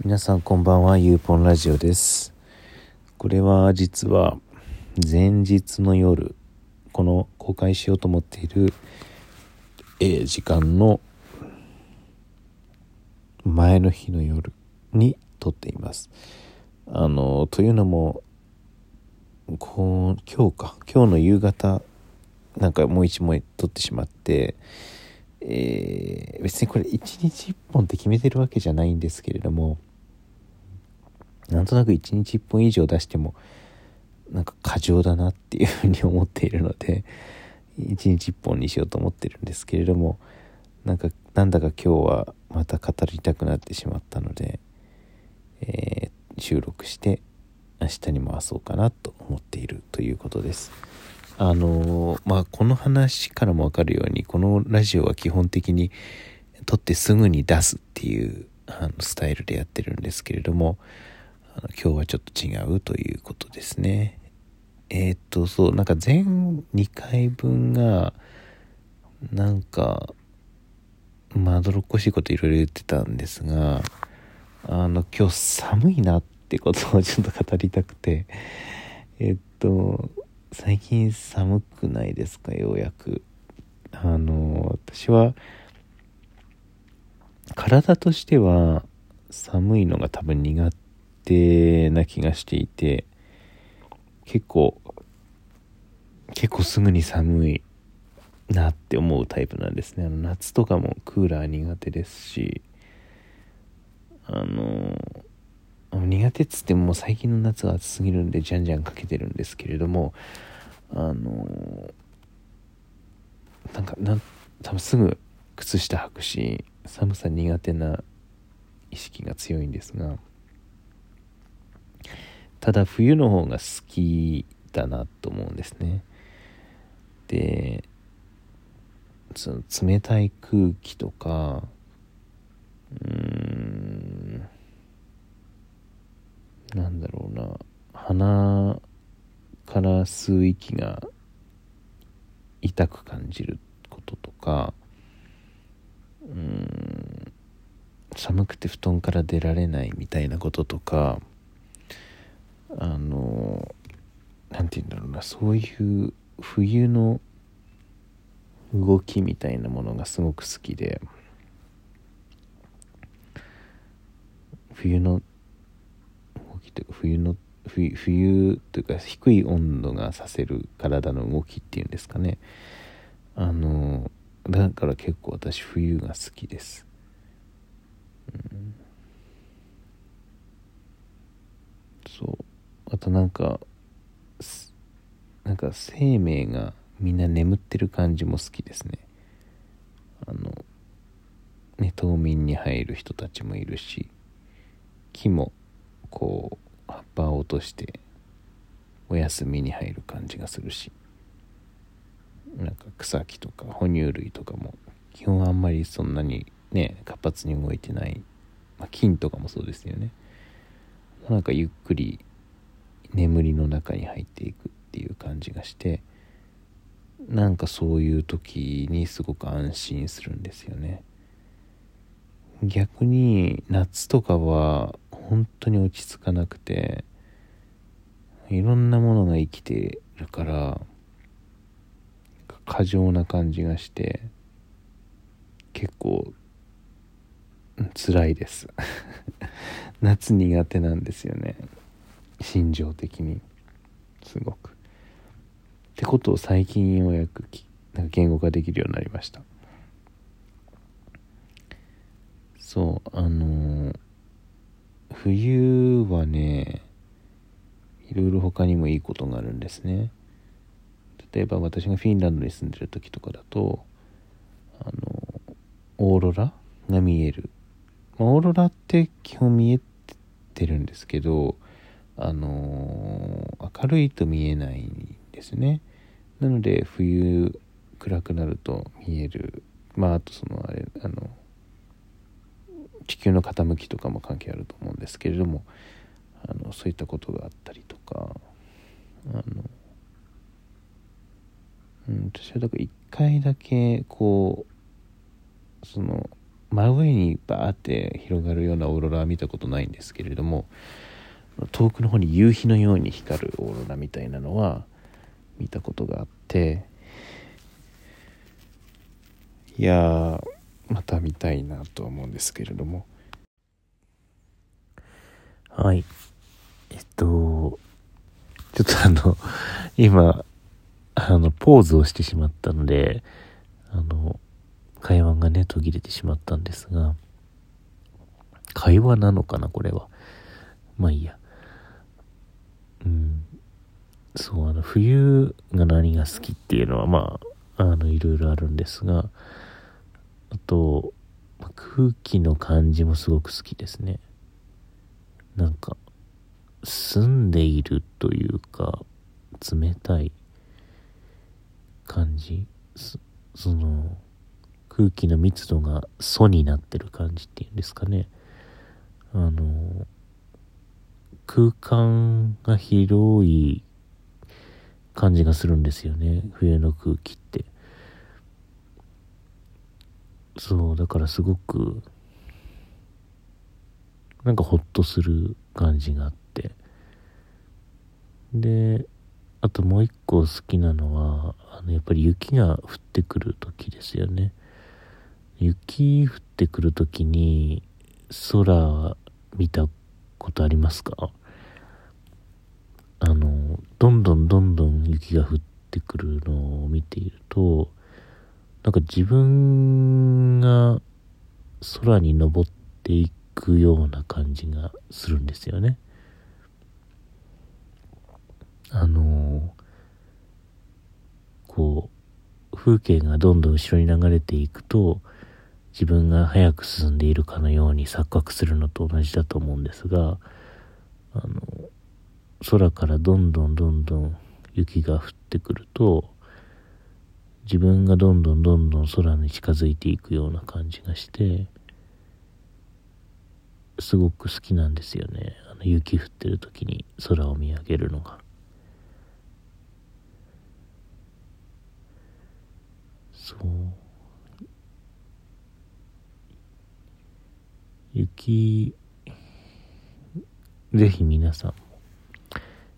皆さんこんばんはゆうぽんラジオです。これは実は前日の夜この公開しようと思っている、えー、時間の前の日の夜に撮っています。あのというのもこう今日か。今日の夕方なんかもう一問撮ってしまってえー、別にこれ1日1本って決めてるわけじゃないんですけれどもなんとなく1日1本以上出してもなんか過剰だなっていうふうに思っているので1日1本にしようと思ってるんですけれどもなんかなんだか今日はまた語りたくなってしまったので、えー、収録して明日に回そうかなと思っているということです。あのまあこの話からもわかるようにこのラジオは基本的に撮ってすぐに出すっていうあのスタイルでやってるんですけれども今日はちょっと違うということですね。えー、っとそうなんか全2回分がなんかまどろっこしいこといろいろ言ってたんですがあの今日寒いなってことをちょっと語りたくて。えっと最近寒くないですか？ようやく。あの私は体としては寒いのが多分苦手な気がしていて結構結構すぐに寒いなって思うタイプなんですね。あの夏とかもクーラー苦手ですしあの苦手っつっても最近の夏は暑すぎるんでじゃんじゃんかけてるんですけれどもあのなんかなん多分すぐ靴下履くし寒さ苦手な意識が強いんですがただ冬の方が好きだなと思うんですね。でその冷たい空気とかうんなんだろうな。鼻から吸う息が痛く感じることとか。うん。寒くて布団から出られないみたいなこととか。あの何て言うんだろうな。そういう冬の動きみたいなものがすごく好きで。冬のきというか冬の冬冬というか低い温度がさせる体の動きっていうんですかね。あのだから結構私冬が好きです、うん、そう。あとなんかなんか生命がみんな眠ってる感じも好きですね。あのね冬眠に入る人たちもいるし木もこう葉っぱを落としてお休みに入る感じがするし。なんか草木とか哺乳類とかも基本あんまりそんなにね活発に動いてない、まあ、菌とかもそうですよね。なんかゆっくり眠りの中に入っていくっていう感じがしてなんかそういう時にすごく安心するんですよね。逆に夏とかは本当に落ち着かなくていろんなものが生きてるから過剰な感じがして結構辛いです。夏苦手なんですよね。心情的に。すごく。ってことを最近ようやくなんか言語化できるようになりました。そうあのー冬はねいろいろ他にもいいことがあるんですね。例えば私がフィンランドに住んでる時とかだとあのオーロラ？が見える、ま、オーロラって基本見えてるんですけどあの明るいと見えないんですね。なので冬暗くなると見える。まああとそのあれあの地球の傾きとかも関係あると思うんですけれどもあのそういったことがあったりとかあの、うん、私はだから一回だけこうその真上にバーって広がるようなオーロラは見たことないんですけれども遠くの方に夕日のように光るオーロラみたいなのは見たことがあっていやまた見たいなと思うんですけれども。はい。えっとちょっとあの今あのポーズをしてしまったのであの会話がね途切れてしまったんですが会話なのかなこれは。まあいいや。うん。そうあの冬が何が好きっていうのはまああのいろいろあるんですがあと空気の感じもすごく好きですね。なんか澄んでいるというか冷たい感じ。その空気の密度が素になってる感じっていうんですかね。あの空間が広い感じがするんですよね。冬の空気って。そうだからすごくなんかホッとする感じがあって。であともう一個好きなのはあのやっぱり雪が降ってくる時ですよね。雪降ってくる時に空見たことありますか？あのどんどんどんどん雪が降ってくるのを見ているとなんか自分が空に登っていくような感じがするんですよね。あのこう風景がどんどん後ろに流れていくと自分が早く進んでいるかのように錯覚するのと同じだと思うんですがあの空からどんどんどんどん雪が降ってくると自分がどんどんどんどん空に近づいていくような感じがしてすごく好きなんですよね。あの雪降ってる時に空を見上げるのが。そう。雪ぜひ皆さんも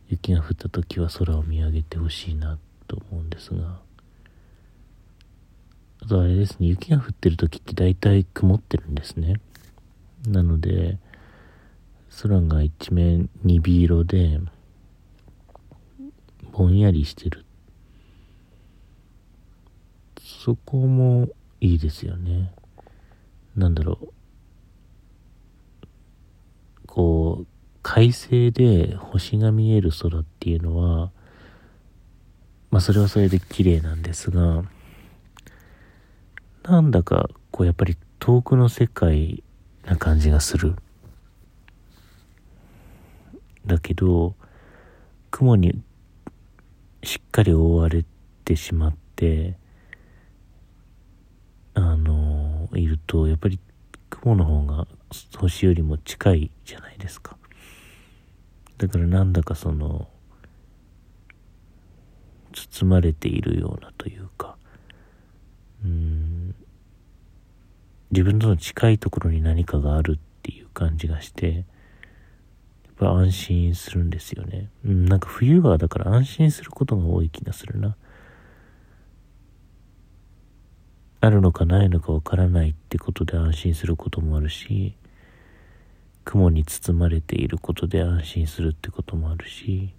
雪が降った時は空を見上げてほしいなと思うんですが。あとあれですね雪が降ってる時って大体曇ってるんですね。なので空が一面鈍色でぼんやりしてる。そこもいいですよね。なんだろう。こう快晴で星が見える空っていうのはまあそれはそれで綺麗なんですがなんだかこうやっぱり遠くの世界な感じがする。だけど雲にしっかり覆われてしまってあのいるとやっぱり雲の方が星よりも近いじゃないですか。だからなんだかその包まれているようなというかうん自分との近いところに何かがあるっていう感じがしてぱ安心するんですよね。うん、なんか冬はだから安心することが多い気がするな。あるのかないのかわからないってことで安心することもあるし、雲に包まれていることで安心するってこともあるし、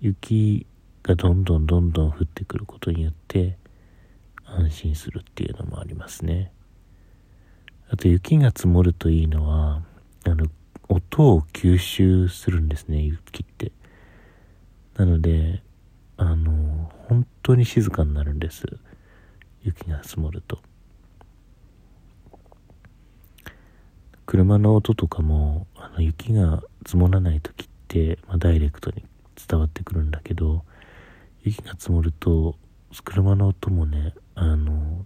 雪がどんどんどんどん降ってくることによって安心するっていうのもありますね。あと雪が積もるといいのは、あの、音を吸収するんですね、雪って。なので、あの、本当に静かになるんです。雪が積もると。車の音とかも、あの、雪が積もらない時って、まあ、ダイレクトに伝わってくるんだけど、雪が積もると、車の音もね、あの、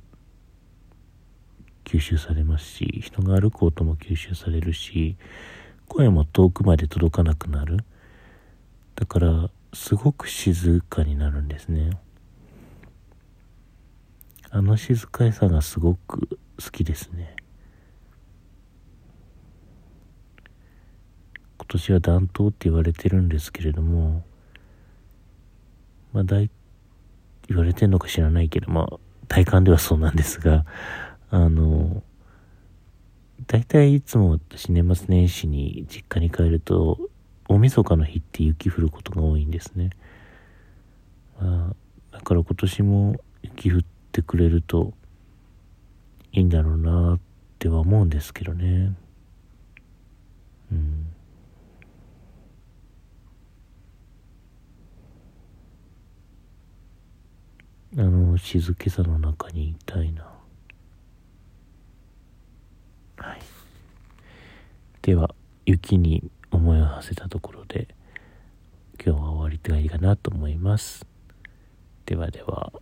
吸収されますし、人が歩く音も吸収されるし、声も遠くまで届かなくなる。だからすごく静かになるんですね。あの静かさがすごく好きですね。今年は暖冬って言われてるんですけれどもまあ大言われてんのか知らないけどまあ体感ではそうなんですがあの大体いつも私年末年始に実家に帰ると大晦日の日って雪降ることが多いんですね、まあ、だから今年も雪降ってくれるといいんだろうなっては思うんですけどね。うんあの静けさの中にいたいな。はい。では雪に思いを馳せたところで今日は終わりたいかなと思います。ではでは。